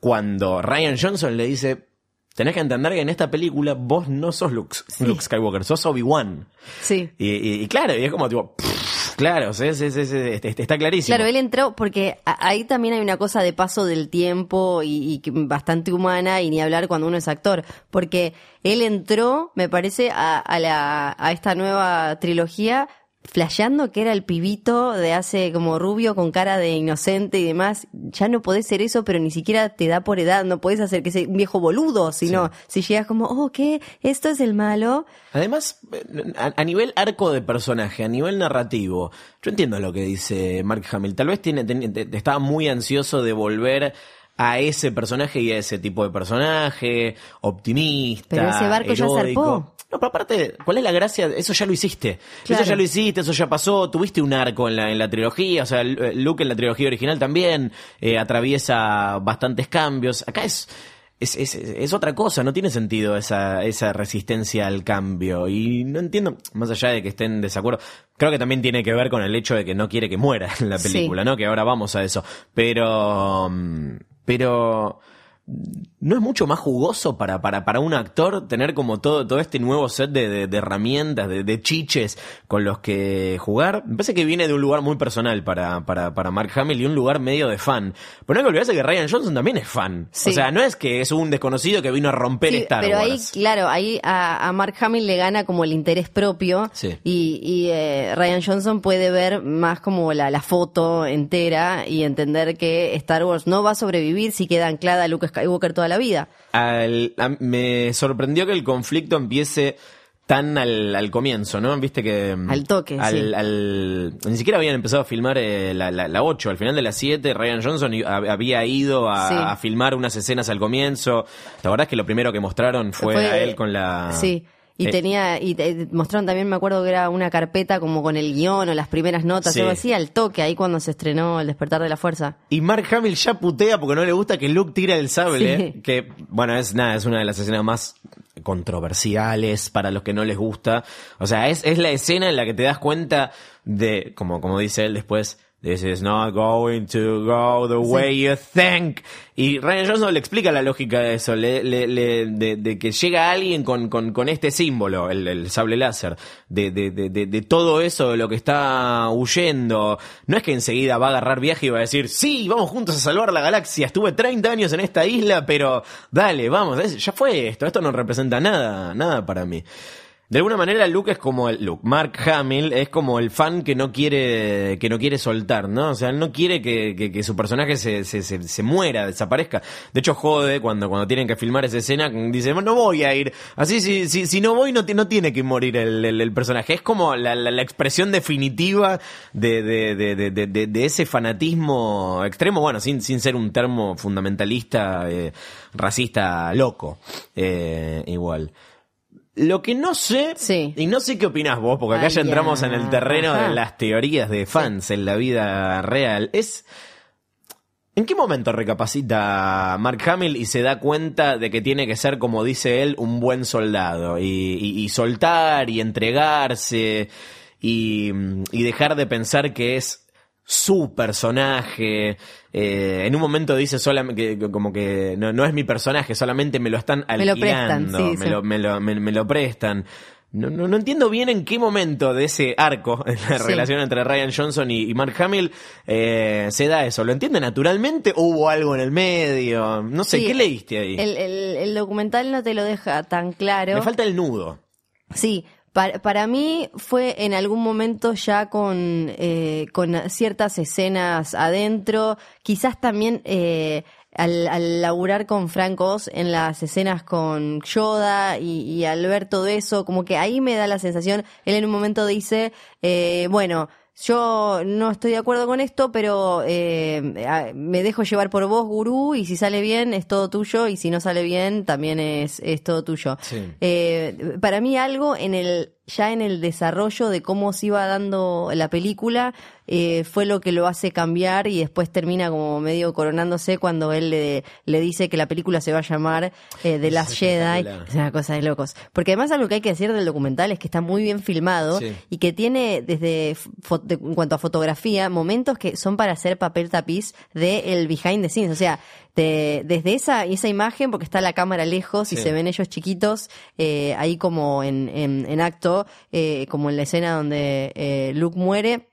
cuando Ryan Johnson le dice, tenés que entender que en esta película vos no sos Luke, Luke Skywalker, sos Obi-Wan. Sí. Y, y- y claro, y es como tipo, pff, claro, sí, sí, sí, sí, este- este- está clarísimo. Claro, él entró porque ahí también hay una cosa de paso del tiempo y, y bastante humana y ni hablar cuando uno es actor, porque él entró, me parece, a, a la, a esta nueva trilogía flasheando que era el pibito de hace como rubio con cara de inocente y demás, ya no podés ser eso, pero ni siquiera te da por edad, no podés hacer que sea un viejo boludo, sino si llegas como, oh, ¿qué? ¿Esto es el malo? Además, eh, a, a nivel arco de personaje, a nivel narrativo, yo entiendo lo que dice Mark Hamill. Tal vez tiene, ten- te- te estaba muy ansioso de volver a ese personaje y a ese tipo de personaje, optimista. Pero ese barco ya zarpó. No, pero aparte, ¿cuál es la gracia? Eso ya lo hiciste. Claro. Eso ya lo hiciste, eso ya pasó. Tuviste un arco en la, en la trilogía, o sea, Lu- Luke en la trilogía original también eh, atraviesa bastantes cambios. Acá es, es, es, es otra cosa, no tiene sentido esa, esa resistencia al cambio. Y no entiendo, más allá de que estén en desacuerdo, creo que también tiene que ver con el hecho de que no quiere que muera en la Sí. película, ¿no? Que ahora vamos a eso. Pero, mm, pero, ¿No es mucho más jugoso para, para, para un actor tener como todo, todo este nuevo set de, de- de herramientas, de, de chiches con los que jugar? Me parece que viene de un lugar muy personal para, para, para Mark Hamill y un lugar medio de fan. Pero no hay que olvidarse que Ryan Johnson también es fan. Sí. O sea, no es que es un desconocido que vino a romper Sí, Star pero ahí, claro, ahí a, a Mark Hamill le gana como el interés propio Sí. y, y, eh, Ryan Johnson puede ver más como la, la foto entera y entender que Star Wars no va a sobrevivir si queda anclada a Luke Skywalker toda la vida. Al- a- me sorprendió que el conflicto empiece tan al, al comienzo, ¿no? Viste que... mm, Al toque, al, sí. al- ni siquiera habían empezado a filmar eh, la, la, la 8. Al final de la 7, Ryan Johnson había ido a, Sí. a filmar unas escenas al comienzo. La verdad es que lo primero que mostraron fue, Fue- a él con la... Sí. Y Eh, tenía, y te- mostraron también, me acuerdo que era una carpeta como con el guion o las primeras notas, Sí. algo así, al toque, ahí cuando se estrenó El despertar de la fuerza. Y Mark Hamill ya putea porque no le gusta que Luke tire el sable. Sí. Que, bueno, es nada, es una de las escenas más controversiales para los que no les gusta. O sea, es, es la escena en la que te das cuenta de, como, como dice él después, This is not going to go the way you think. Y Ryan Johnson le explica la lógica de eso, le, le- le- de, de que llega alguien con, con, con este símbolo, el, el sable láser, de, de, de, de, de todo eso de lo que está huyendo. No es que enseguida va a agarrar viaje y va a decir, sí, vamos juntos a salvar la galaxia, estuve 30 años en esta isla, pero dale, vamos, ya fue esto, esto no representa nada, nada para mí. De alguna manera Luke es como el Luke, Mark Hamill es como el fan que no quiere que no quiere soltar, ¿no? O sea, él no quiere que, que- que su personaje se, se, se, se muera, desaparezca. De hecho jode cuando cuando tienen que filmar esa escena, dice, no voy a ir. Así si si, si no voy no, no tiene que morir el, el- personaje. Es como la, la, la expresión definitiva de, de, de, de, de- de- de ese fanatismo extremo, bueno, sin, sin ser un termo fundamentalista, eh, racista loco, eh, igual. Lo que no sé, Sí. y no sé qué opinás vos, porque acá ya entramos ya. en el terreno Ajá. de las teorías de fans en la vida real, es... ¿En qué momento recapacita Mark Hamill y se da cuenta de que tiene que ser, como dice él, un buen soldado? Y, y- y soltar y entregarse y, y dejar de pensar que es su personaje. Eh, en un momento dice solamente que, como que no, no es mi personaje, solamente me lo están Me lo prestan, alquilando, sí, me, sí. lo, me, lo, me- lo prestan. No, no, no entiendo bien en qué momento de ese arco, en la Sí. relación entre Ryan Johnson y, y Mark Hamill, eh, se da eso. ¿Lo entiende naturalmente o hubo algo en el medio? No sé, ¿qué leíste ahí? El, el- el documental no te lo deja tan claro. Me falta el nudo. Sí, para, mí fue en algún momento ya con, eh, con ciertas escenas adentro, quizás también eh, al, al laburar con Frank Oz en las escenas con Yoda y, y al ver todo eso, como que ahí me da la sensación, él en un momento dice, eh, bueno, yo no estoy de acuerdo con esto, pero eh, me dejo llevar por vos, gurú, y si sale bien es todo tuyo, y si no sale bien también es, es todo tuyo. Sí. Eh, para mí algo en el ya en el desarrollo de cómo se iba dando la película eh, fue lo que lo hace cambiar y después termina como medio coronándose cuando él le, le dice que la película se va a llamar eh, The Last Jedi. Es una cosa de locos. Porque además algo que hay que decir del documental es que está muy bien filmado Sí. y que tiene desde de- en cuanto a fotografía momentos que son para hacer papel tapiz de el behind the scenes. O sea, de- desde esa, esa imagen, porque está la cámara lejos y Sí. se ven ellos chiquitos, eh, ahí como en, en, en acto, eh, como en la escena donde eh, Luke muere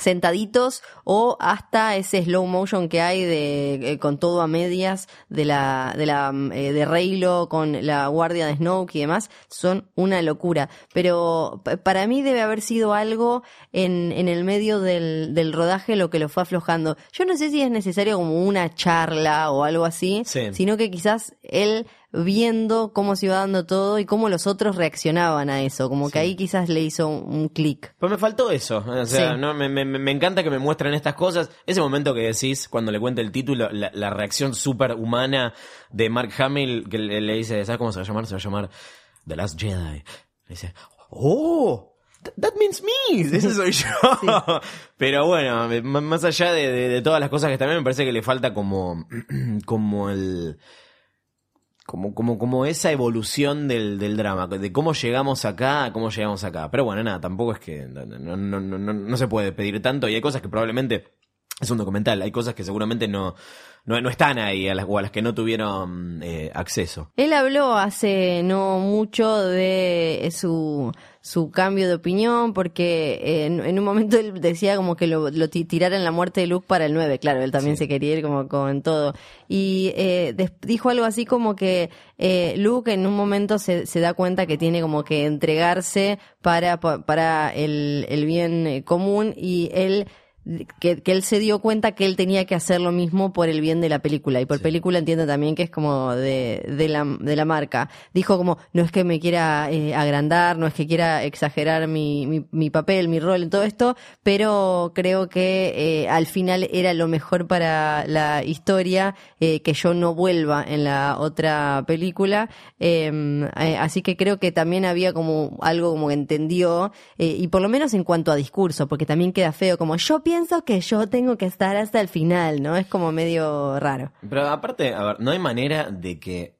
sentaditos o hasta ese slow motion que hay de eh, con todo a medias de la de la mm, eh, de Reylo con la guardia de Snoke y demás son una locura pero pa- para mí debe haber sido algo en, en el medio del, del rodaje lo que lo fue aflojando yo no sé si es necesario como una charla o algo así Sí. sino que quizás él viendo cómo se iba dando todo y cómo los otros reaccionaban a eso como que ahí quizás le hizo un, un clic Pues me faltó eso. O sea, Sí. no, me, me- me encanta que me muestren estas cosas. Ese momento que decís, cuando le cuenta el título, la, la reacción súper humana de Mark Hamill, que le, le dice, ¿sabes cómo se va a llamar? Se va a llamar The Last Jedi. Le dice, ¡Oh! th- That means me, ese soy yo. Pero bueno, más allá de, de- de todas las cosas que también me parece que le falta como, como el, como, como, como esa evolución del, del drama, de cómo llegamos acá a cómo llegamos acá. Pero bueno, nada, tampoco es que no, no, no, no, se puede pedir tanto y hay cosas que probablemente es un documental. Hay cosas que seguramente no, no, no están ahí a las, o a las que no tuvieron eh, acceso. Él habló hace no mucho de su, su cambio de opinión, porque en, en un momento él decía como que lo, lo ti- tiraran la muerte de Luke para el 9, claro, él también Sí. se quería ir como con todo. Y eh, dijo algo así como que eh, Luke en un momento se, se da cuenta que tiene como que entregarse para, pa- para el, el bien eh, común y él que, que él se dio cuenta que él tenía que hacer lo mismo por el bien de la película. Y por película entiendo también que es como de, de, la, de la marca. Dijo como, no es que me quiera eh, agrandar, no es que quiera exagerar mi, mi, mi papel, mi rol en todo esto, pero creo que eh, al final era lo mejor para la historia eh, que yo no vuelva en la otra película. Eh, eh, así que creo que también había como algo como que entendió, y por lo menos en cuanto a discurso, porque también queda feo, como yo pienso que yo tengo que estar hasta el final, ¿no? Es como medio raro. Pero aparte, a ver, no hay manera de que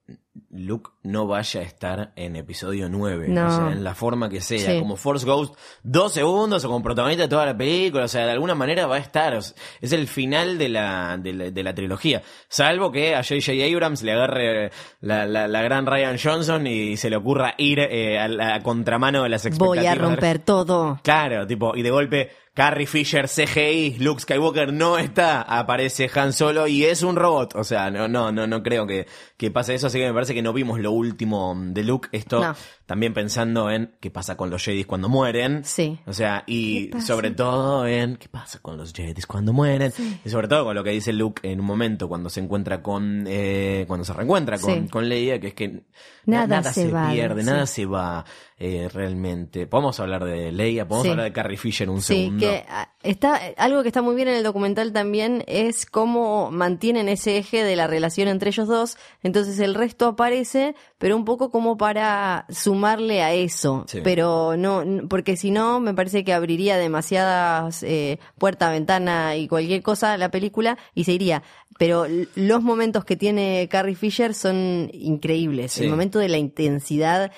Luke no vaya a estar en episodio 9. No. O sea, en la forma que sea. Sí. Como Force Ghost, dos segundos o como protagonista de toda la película. O sea, de alguna manera va a estar. O sea, es el final de la, de la, de la trilogía. Salvo que a J.J. Abrams le agarre la, la, la gran Ryan Johnson y se le ocurra ir eh, a la contramano de las expectativas. Voy a romper todo. Claro, tipo, y de golpe Carrie Fisher, CGI, Luke Skywalker no está, aparece Han Solo y es un robot. O sea, no, no, no, no creo que, que pase eso, así que me parece que no vimos lo último de Luke. Esto No. también pensando en qué pasa con los Jedis cuando mueren. Sí. O sea, y sobre todo en qué pasa con los Jedis cuando mueren. Y sobre todo con lo que dice Luke en un momento cuando se encuentra con, eh, cuando se reencuentra con, Sí. con Leia, que es que Nada se, se va, pierde, sí. nada se va eh, realmente. Podemos hablar de Leia, podemos hablar de Carrie Fisher un segundo. que ah, está algo que está muy bien en el documental también es cómo mantienen ese eje de la relación entre ellos dos. Entonces el resto aparece, pero un poco como para sumarle a eso. Sí. Pero no, porque si no me parece que abriría demasiadas eh, puerta, ventana y cualquier cosa a la película y se iría. Pero los momentos que tiene Carrie Fisher son increíbles. Sí. El momento de la intensidad.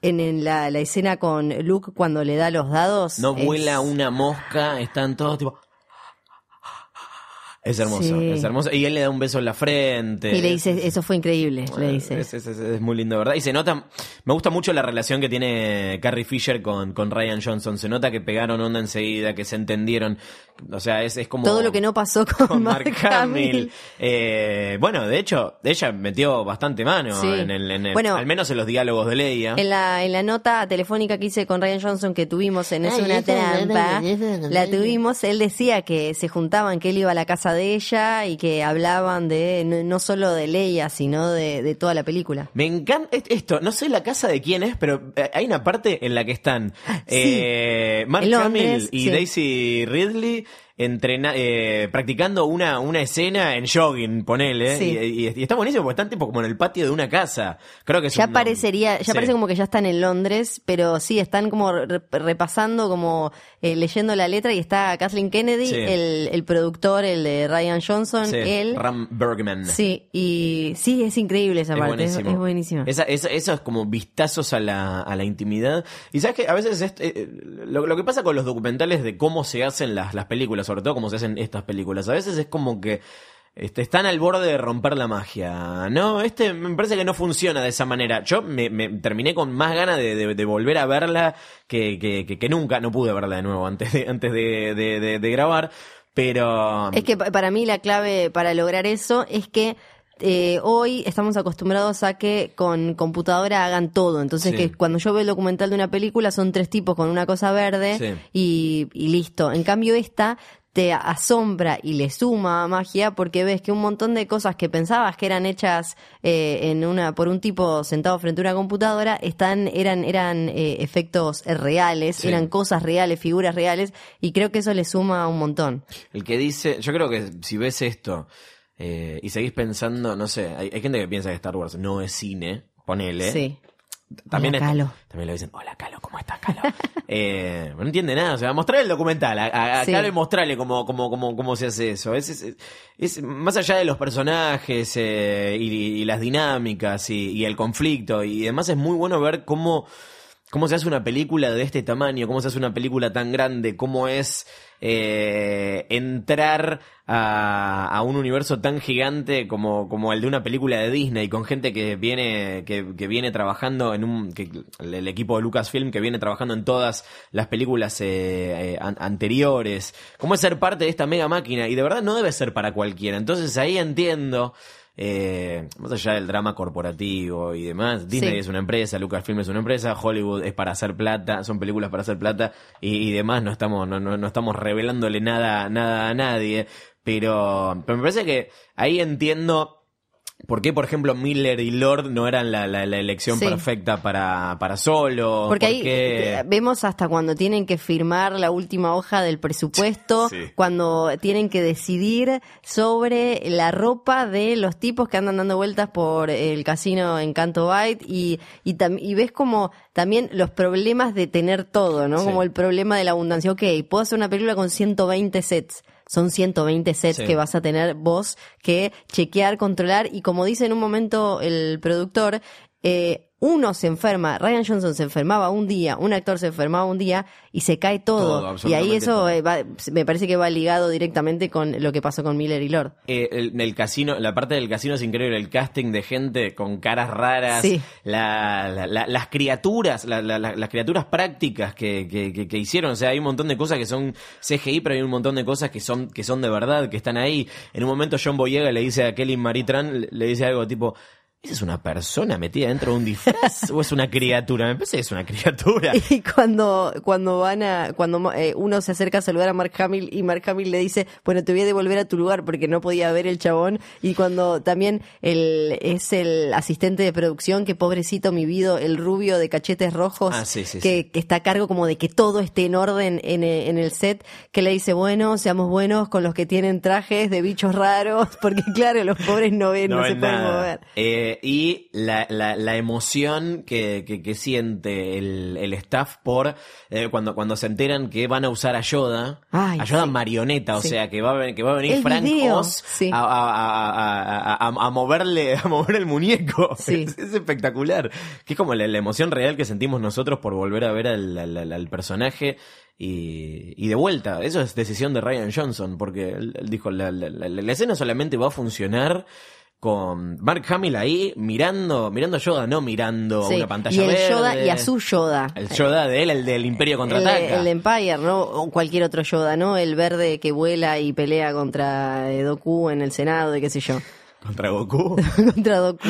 En, en la, la escena con Luke cuando le da los dados. No es- vuela una mosca, están todos tipo. Es hermoso, Sí. es hermoso. Y él le da un beso en la frente. Y le dice, eso fue increíble, le dice. Es, es- es- es muy lindo, ¿verdad? Y se nota, me gusta mucho la relación que tiene Carrie Fisher con, con Ryan Johnson. Se nota que pegaron onda enseguida, que se entendieron. O sea, es, es como... Todo lo que no pasó con, con Mark Hamill. Hamill. Eh, bueno, de hecho, ella metió bastante mano Sí. en el, en el- Bueno, al menos en los diálogos de Leia. En la, en la nota telefónica que hice con Ryan Johnson que tuvimos en Es una trampa, la tuvimos, él decía que se juntaban, que él iba a la casa de ella y que hablaban de no, no solo de Leia, sino de, de toda la película. Me encanta est- esto, no sé la casa de quién es, pero eh, hay una parte en la que están eh, Mark Hamill y sí. Daisy Ridley entrena, eh, practicando una, una escena en jogging, ponele, Sí. y, y- y está buenísimo porque están tipo como en el patio de una casa. Creo que es Ya un- parecería, ya sí. parece como que ya están en Londres, pero sí, están como re- repasando, como eh, leyendo la letra y está Kathleen Kennedy, Sí. el, el productor, el de Ryan Johnson, él. Ram Bergman. Sí, y sí, es increíble esa Es parte, es, buenísimo. es buenísima. Esa, esa- esos como vistazos a la, a la intimidad. Y sabes que a veces es- eh, lo, lo que pasa con los documentales de cómo se hacen las, las películas, sobre todo cómo se hacen estas películas, a veces es como que este, están al borde de romper la magia. No, este me parece que no funciona de esa manera. Yo me, terminé con más ganas de, volver a verla que, que, que- que nunca. No pude verla de nuevo antes de, antes de, de- grabar. Pero... Es que pa- para mí la clave para lograr eso es que eh, hoy estamos acostumbrados a que con computadora hagan todo. Entonces, Sí. que cuando yo veo el documental de una película son tres tipos con una cosa verde Sí. y, y listo. En cambio, esta te asombra y le suma magia porque ves que un montón de cosas que pensabas que eran hechas eh, en una por un tipo sentado frente a una computadora están eran eran eh, efectos reales Sí. eran cosas reales figuras reales y creo que eso le suma un montón El que dice, yo creo que si ves esto eh, y seguís pensando, no sé, hay, hay gente que piensa que Star Wars no es cine, ponele. sí También, Hola, es- Calo. también le dicen, hola Calo, ¿cómo estás Calo? eh, no entiende nada, o sea, mostrarle el documental, a, a- a Sí. Calo y mostrarle cómo, cómo, cómo, cómo se hace eso. Es, es, es- más allá de los personajes eh, y, y las dinámicas y, y el conflicto y demás, es muy bueno ver cómo cómo se hace una película de este tamaño, cómo se hace una película tan grande, cómo es eh, entrar a, un universo tan gigante como, el de una película de Disney, con gente que viene, que, que viene trabajando en un, que, el equipo de Lucasfilm que viene trabajando en todas las películas eh, eh, an- anteriores, cómo es ser parte de esta mega máquina, y de verdad no debe ser para cualquiera, entonces ahí entiendo eh, más allá del drama corporativo y demás, Disney Sí. es una empresa, Lucasfilm es una empresa, Hollywood es para hacer plata, son películas para hacer plata y, y demás, no estamos, no, no, no estamos revelándole nada, nada a nadie, pero, pero me parece que ahí entiendo por qué, por ejemplo, Miller y Lord no eran la, la, la elección Sí. perfecta para, para solo. Porque ahí por qué- eh, vemos hasta cuando tienen que firmar la última hoja del presupuesto, Sí. cuando tienen que decidir sobre la ropa de los tipos que andan dando vueltas por el casino en Canto Bight y, y, y ves como también los problemas de tener todo, ¿no? Sí. Como el problema de la abundancia. Ok, puedo hacer una película con 120 sets. Son 120 sets Sí. que vas a tener vos que chequear, controlar y como dice en un momento el productor, eh, uno se enferma, Ryan Johnson se enfermaba un día, un actor se enfermaba un día y se cae todo. Todo, y ahí eso eh, va- me parece que va ligado directamente con lo que pasó con Miller y Lord. Eh, el, el casino, la parte del casino es increíble, el casting de gente con caras raras, Sí. la, la- la- las criaturas, la- la- la- las criaturas prácticas que, que, que- que hicieron, o sea, hay un montón de cosas que son CGI, pero hay un montón de cosas que son, que son de verdad, que están ahí. En un momento John Boyega le dice a Kelly Maritran, le dice algo tipo, ¿esa es una persona metida dentro de un disfraz o es una criatura? Me parece que es una criatura. Y cuando, cuando van a, cuando eh, uno se acerca a saludar a Mark Hamill y Mark Hamill le dice, bueno, te voy a devolver a tu lugar porque no podía ver el chabón. Y cuando también el, es el asistente de producción, que pobrecito mi vida, el rubio de cachetes rojos, Ah, sí, sí, que, sí. que está a cargo como de que todo esté en orden en, en el set, que le dice, bueno, seamos buenos con los que tienen trajes de bichos raros, porque claro, los pobres no ven, no, se pueden nada. mover. Eh, y la, la, la emoción que, que, que siente el, el staff por eh, cuando, cuando se enteran que van a usar a Yoda, Ay, a Yoda sí. marioneta, o Sí. sea que va que va a venir El Frank video, Oz sí. a, a, a, a- a- a moverle, a mover el muñeco. Es, es espectacular. Que es como la, la emoción real que sentimos nosotros por volver a ver al, al- al- al personaje. Y, y de vuelta, eso es decisión de Ryan Johnson, porque él, él dijo, la, la- la- la escena solamente va a funcionar con Mark Hamill ahí mirando, mirando a Yoda, no mirando Sí, una pantalla y el verde. Yoda y a su Yoda. El Yoda de él, el del Imperio El, Contraataca. el Empire, ¿no? O cualquier otro Yoda, ¿no? El verde que vuela y pelea contra eh, Doku en el Senado y qué sé yo. Contra Goku. contra Doku.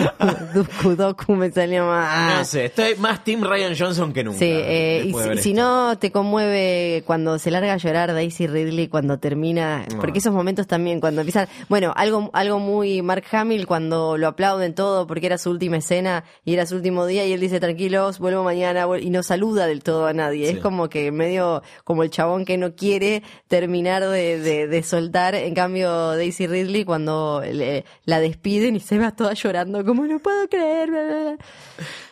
Doku, Doku me salió más. No sé, estoy más Team Ryan Johnson que nunca. Sí, eh, y si, no te conmueve cuando se larga a llorar Daisy Ridley cuando termina, No. porque esos momentos también cuando empiezan, bueno, algo algo muy Mark Hamill cuando lo aplauden todo porque era su última escena y era su último día y él dice tranquilos, vuelvo mañana vuel-", y no saluda del todo a nadie, Sí. es como que medio como el chabón que no quiere terminar de, de- de soltar, en cambio Daisy Ridley cuando le- la despiden y se va toda llorando como no puedo creer, bla, bla, bla".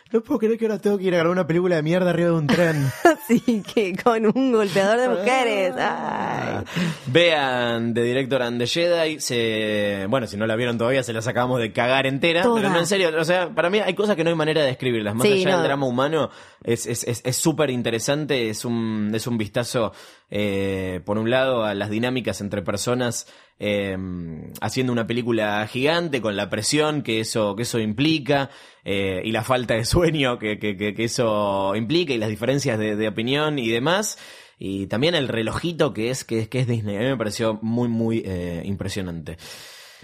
No puedo creer que ahora tengo que ir a grabar una película de mierda arriba de un tren. Así que con un golpeador de mujeres. Ay. Vean The Director and the Jedi. Se, bueno, si no la vieron todavía, se las acabamos de cagar entera. Toda. Pero no, en serio, o sea, para mí hay cosas que no hay manera de describirlas. Más Sí, allá no. del drama humano, es es es- es súper interesante. Es un, es un vistazo, eh, por un lado, a las dinámicas entre personas. eh, haciendo una película gigante con la presión que eso que eso implica eh, y la falta de sueño que, que, que- que eso implica y las diferencias de, de opinión y demás y también el relojito que es que es que es Disney a mí me pareció muy muy eh, impresionante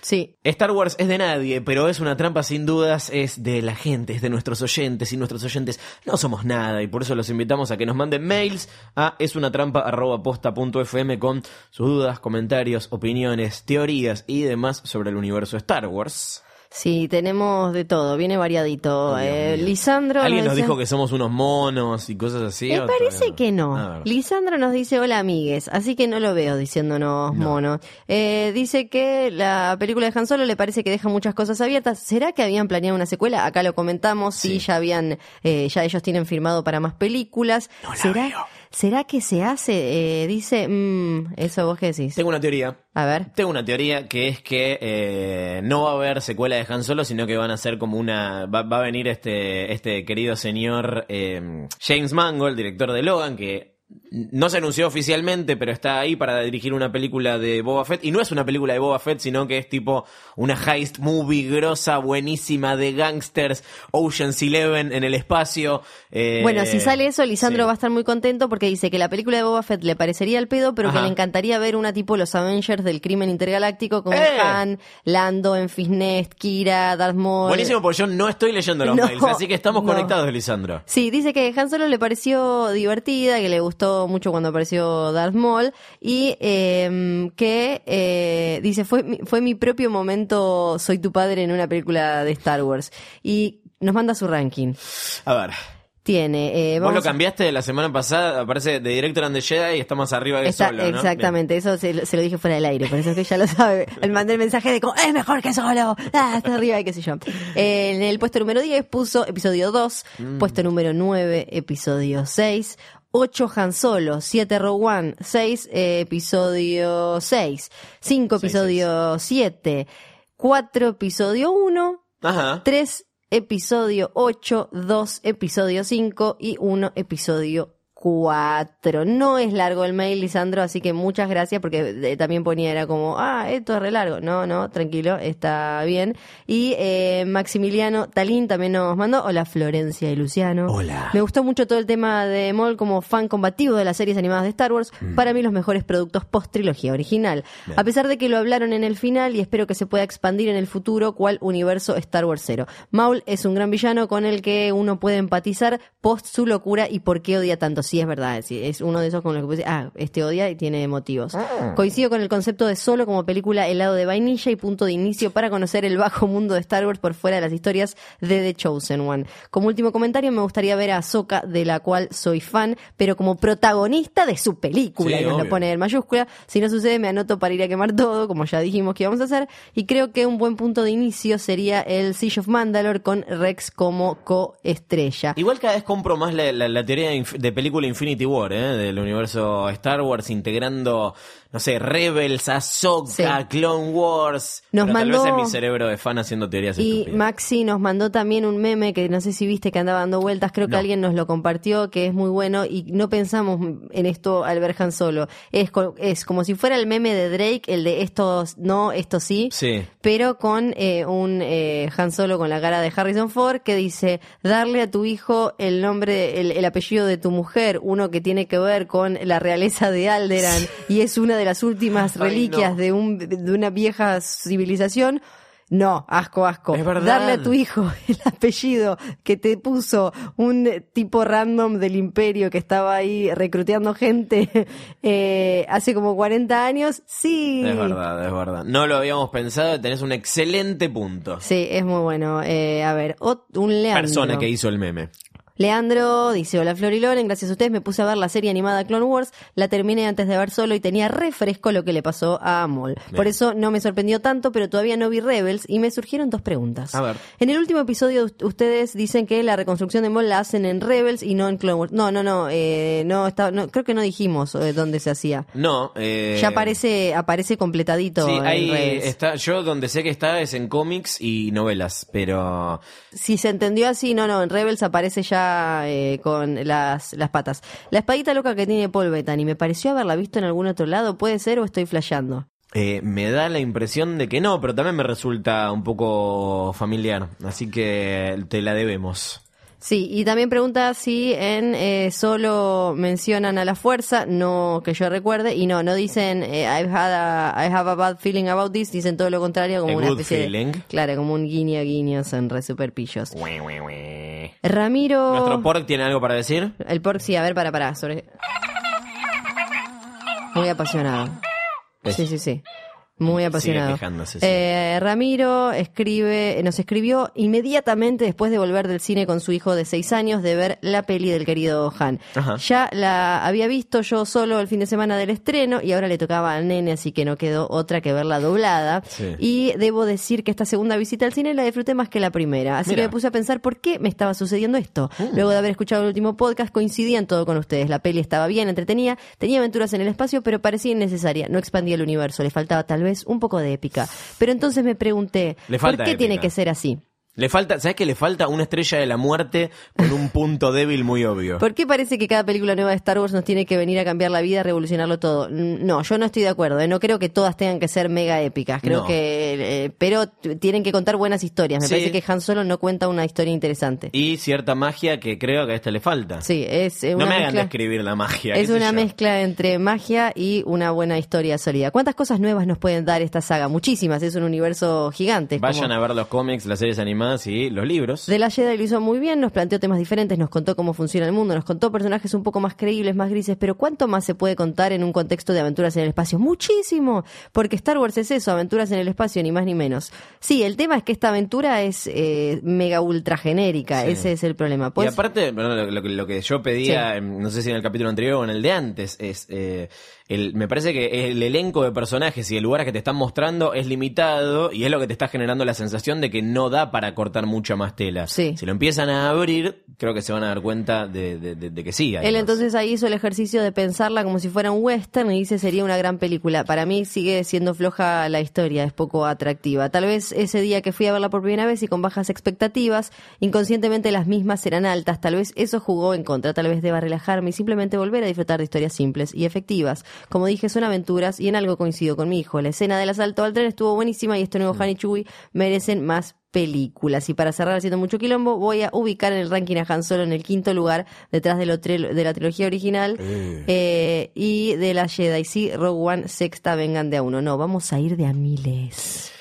Sí. Star Wars es de nadie, pero es una trampa sin dudas, es de la gente, es de nuestros oyentes, y nuestros oyentes no somos nada, y por eso los invitamos a que nos manden mails a esunatrampa.posta.fm con sus dudas, comentarios, opiniones, teorías y demás sobre el universo Star Wars. Sí, tenemos de todo, viene variadito. Eh. Lisandro. ¿Alguien nos dice- dijo que somos unos monos y cosas así? Me parece que no. Ah, Lisandro nos dice hola amigues, así que no lo veo diciéndonos mono. Eh, dice que la película de Han Solo le parece que deja muchas cosas abiertas. ¿Será que habían planeado una secuela? Acá lo comentamos, sí, Sí. ya habían, eh, ya ellos tienen firmado para más películas. ¿Será, ¿Será que se hace? Eh, dice, mm, eso vos qué decís. Tengo una teoría. A ver. Tengo una teoría que es que eh, no va a haber secuela de Han Solo, sino que van a ser como una. Va, va a venir este, este querido señor eh, James Mangold, director de Logan, que no se anunció oficialmente, pero está ahí para dirigir una película de Boba Fett. Y no es una película de Boba Fett, sino que es tipo una heist movie grosa, buenísima, de gangsters, Ocean's Eleven en el espacio. eh, Bueno, si sale eso, Lisandro sí. va a estar muy contento porque dice que la película de Boba Fett le parecería al pedo, pero que le encantaría ver una tipo los Avengers del crimen intergaláctico con ¡Eh! Han, Lando, Enfys Nest, Kira, Darth Maul. Buenísimo, porque yo no estoy leyendo los No, mails, así que estamos no. conectados, Lisandro. Sí, dice que Han Solo le pareció divertida, que le gustó mucho cuando apareció Darth Maul y eh, que eh, dice fue mi- fue mi propio momento soy tu padre en una película de Star Wars y nos manda su ranking. A ver. Tiene eh, Vos lo cambiaste de la semana pasada, aparece de Director and the Jedi y está más arriba que Está- solo, ¿no? exactamente, eso se, lo- se lo dije fuera del aire, por eso es que ya lo sabe. Le mandé el mensaje de como, es mejor que solo, ah, está arriba y qué sé yo. Eh, en el puesto número 10 puso episodio 2, Mm. puesto número 9, episodio 6, 8 Han Solo, 7 Rogue One, 6 eh, episodio 6, 5 Seis, episodio 7, 4 episodio 1, bien. Ajá. 3 episodio 8, 2 episodio 5 y 1 episodio 4. No es largo el mail, Lisandro, así que muchas gracias porque también ponía, era como, ah, esto es re largo. No, no, tranquilo, está bien. Y eh, Maximiliano Talín también nos mandó, hola Florencia y Luciano. Hola. Me gustó mucho todo el tema de Mol como fan combativo de las series animadas de Star Wars. Para mí los mejores productos post trilogía original. A pesar de que lo hablaron en el final y espero que se pueda expandir en el futuro, cual universo Star Wars cero. Maul es un gran villano con el que uno puede empatizar post su locura y por qué odia tanto. Sí, es verdad. sí, es uno de esos con los que decir, ah, este odia y tiene motivos. Coincido con el concepto de solo como película helado de vainilla y punto de inicio para conocer el bajo mundo de Star Wars por fuera de las historias de The Chosen One. Como último comentario, me gustaría ver a Ahsoka, de la cual soy fan, pero como protagonista de su película. Sí, y nos lo pone en mayúscula. Si no sucede, me anoto para ir a quemar todo, como ya dijimos que íbamos a hacer. Y creo que un buen punto de inicio sería el Siege of Mandalore con Rex como coestrella. Igual cada vez compro más la, la- la teoría de, de película Infinity War, ¿eh? del universo Star Wars, integrando, no sé, Rebels, Ahsoka, Sí. Clone Wars. Nos Pero mandó- Tal vez es mi cerebro de fan haciendo teorías Y estúpidas. Maxi nos mandó también un meme que no sé si viste que andaba dando vueltas, creo que alguien nos lo compartió, que es muy bueno y no pensamos en esto al ver Han Solo. Es, es como si fuera el meme de Drake, el de estos no, esto sí, Sí. pero con eh, un eh, Han Solo con la cara de Harrison Ford que dice, darle a tu hijo el nombre, el, el apellido de tu mujer, uno que tiene que ver con la realeza de Alderan y es una de las últimas Ay, reliquias no. de, un, de una vieja civilización. No, asco, asco. Es verdad. Darle a tu hijo el apellido que te puso un tipo random del imperio que estaba ahí recluteando gente eh, hace como 40 años, sí. Es verdad, es verdad. No lo habíamos pensado, tenés un excelente punto. Sí, es muy bueno. Eh, a ver, un Leandro. Persona que hizo el meme. Leandro dice, hola Flor y Loren, gracias a ustedes me puse a ver la serie animada Clone Wars, la terminé antes de ver solo y tenía refresco lo que le pasó a Amol. Por eso no me sorprendió tanto, pero todavía no vi Rebels y me surgieron dos preguntas. A ver. En el último episodio ust- ustedes dicen que la reconstrucción de Maul la hacen en Rebels y no en Clone Wars. No, no, no, eh, no, está, no creo que no dijimos eh, dónde se hacía. No, eh, Ya aparece, aparece completadito Sí, en ahí Rebels. está. Yo donde sé que está es en cómics y novelas, pero Si se entendió así, no, no, en Rebels aparece ya eh, con las, las patas. La espadita loca que tiene Paul Bettany, me pareció haberla visto en algún otro lado, ¿puede ser o estoy flasheando? eh, me da la impresión de que no, pero también me resulta un poco familiar, así que te la debemos. Sí, y también pregunta si en eh, solo mencionan a la fuerza, no que yo recuerde, y no, no dicen eh, I've had a, I have a bad feeling about this, dicen todo lo contrario, como A una especie de- feeling. claro, como un guiño guiños en re super pillos. Ue, ue, ue. Ramiro... ¿Nuestro pork tiene algo para decir? El pork, sí, a ver, para, para, sobre... Muy apasionado. Sí, sí, sí. Muy apasionado. quejándose, sí. Eh, Ramiro escribe, nos escribió inmediatamente después de volver del cine con su hijo de seis años de ver la peli del querido Han. Ajá. Ya la había visto yo solo el fin de semana del estreno y ahora le tocaba al nene, así que no quedó otra que verla doblada. Sí. Y debo decir que esta segunda visita al cine la disfruté más que la primera. Así Mira. que me puse a pensar por qué me estaba sucediendo esto. Uh. Luego de haber escuchado el último podcast, coincidía en todo con ustedes. La peli estaba bien, entretenida, tenía aventuras en el espacio, pero parecía innecesaria. No expandía el universo, le faltaba tal vez un poco de épica. Pero entonces me pregunté, ¿por qué épica. tiene que ser así? Le falta, ¿sabes que le falta una estrella de la muerte con un punto débil muy obvio? ¿Por qué parece que cada película nueva de Star Wars nos tiene que venir a cambiar la vida, a revolucionarlo todo? No, yo no estoy de acuerdo. ¿eh? No creo que todas tengan que ser mega épicas. Creo No. que, eh, pero tienen que contar buenas historias. Me Sí. parece que Han Solo no cuenta una historia interesante. Y cierta magia que creo que a este le falta. Sí, es eh, no una me hagan describir la magia. Es una mezcla entre magia y una buena historia sólida. ¿Cuántas cosas nuevas nos pueden dar esta saga? Muchísimas, es un universo gigante. Vayan como- a ver los cómics, las series animadas y los libros. De la Jedi lo hizo muy bien, nos planteó temas diferentes, nos contó cómo funciona el mundo, nos contó personajes un poco más creíbles, más grises, pero ¿cuánto más se puede contar en un contexto de aventuras en el espacio? Muchísimo, porque Star Wars es eso, aventuras en el espacio, ni más ni menos. Sí, el tema es que esta aventura es eh, mega ultra genérica, Sí. ese es el problema. y Pues, aparte, bueno, lo, lo que- lo que yo pedía, no sé si en el capítulo anterior o en el de antes, es eh, el, me parece que el elenco de personajes y de lugares que te están mostrando es limitado y es lo que te está generando la sensación de que no da para cortar mucha más tela. Sí. Si lo empiezan a abrir, creo que se van a dar cuenta de, de- de- de que sí. Él entonces ahí hizo el ejercicio de pensarla como si fuera un western y dice sería una gran película. Para mí sigue siendo floja la historia, es poco atractiva. Tal vez ese día que fui a verla por primera vez y con bajas expectativas, inconscientemente las mismas eran altas. Tal vez eso jugó en contra. Tal vez deba relajarme y simplemente volver a disfrutar de historias simples y efectivas. Como dije, son aventuras y en algo coincido con mi hijo. La escena del asalto al tren estuvo buenísima y este nuevo Han y Chewie merecen más películas. Y para cerrar haciendo mucho quilombo, voy a ubicar en el ranking a Han Solo en el quinto lugar, detrás de, lo de la trilogía original eh, y de la Jedi. Sí, Rogue One, sexta, vengan de a uno. No, vamos a ir de a miles.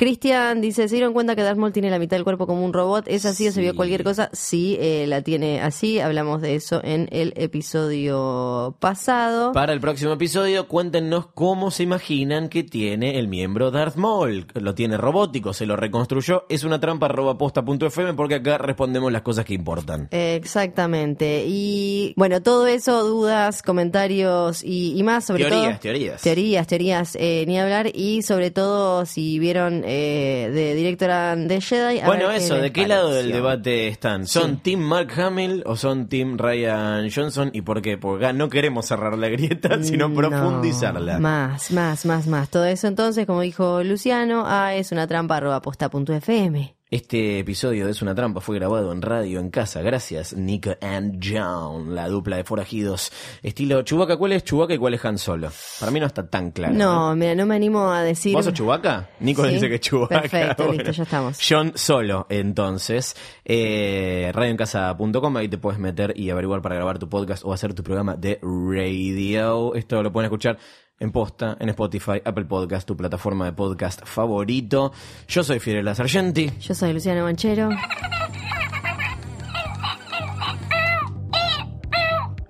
Cristian dice, ¿se dieron cuenta que Darth Maul tiene la mitad del cuerpo como un robot? ¿Es así o se vio cualquier cosa? Sí, eh, la tiene así. Hablamos de eso en el episodio pasado. Para el próximo episodio, cuéntenos cómo se imaginan que tiene el miembro Darth Maul. Lo tiene robótico, se lo reconstruyó. Es una trampa arroba posta punto fm porque acá respondemos las cosas que importan. Exactamente. Y bueno, todo eso, dudas, comentarios y, y más sobre Teorías, todo. teorías. Teorías, teorías, eh, ni hablar. Y sobre todo, si vieron eh, de Directora de Jedi. a Bueno, eso, ¿de qué lado del debate están? ¿Son Sí. Team Mark Hamill o son Team Ryan Johnson? ¿Y por qué? Porque no queremos cerrar la grieta, sino No, profundizarla. Más, más, más, más. Todo eso entonces, como dijo Luciano, ah, es una trampa arroba posta punto FM. Este episodio de Es una trampa fue grabado en radio en casa. Gracias, Nico and John, la dupla de forajidos. Estilo Chubaca, ¿cuál es Chubaca y cuál es Han Solo? Para mí no está tan claro. No, mira, no me animo a decir. ¿Vos sos Chubaca? Nico Sí. dice que es Chubaca. Perfecto, listo, ya estamos. John Solo, entonces. Eh, radioencasa.com, ahí te puedes meter y averiguar para grabar tu podcast o hacer tu programa de radio. Esto lo pueden escuchar en posta, en Spotify, Apple Podcast, tu plataforma de podcast favorito. Yo soy Fiorella Sargenti. Yo soy Luciano Manchero.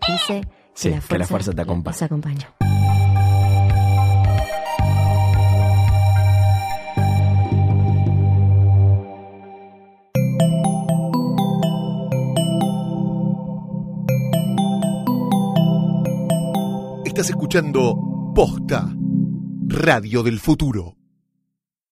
Dice Sí, que la fuerza te acompañe. Nos acompaña. Estás escuchando Posta, Radio del Futuro.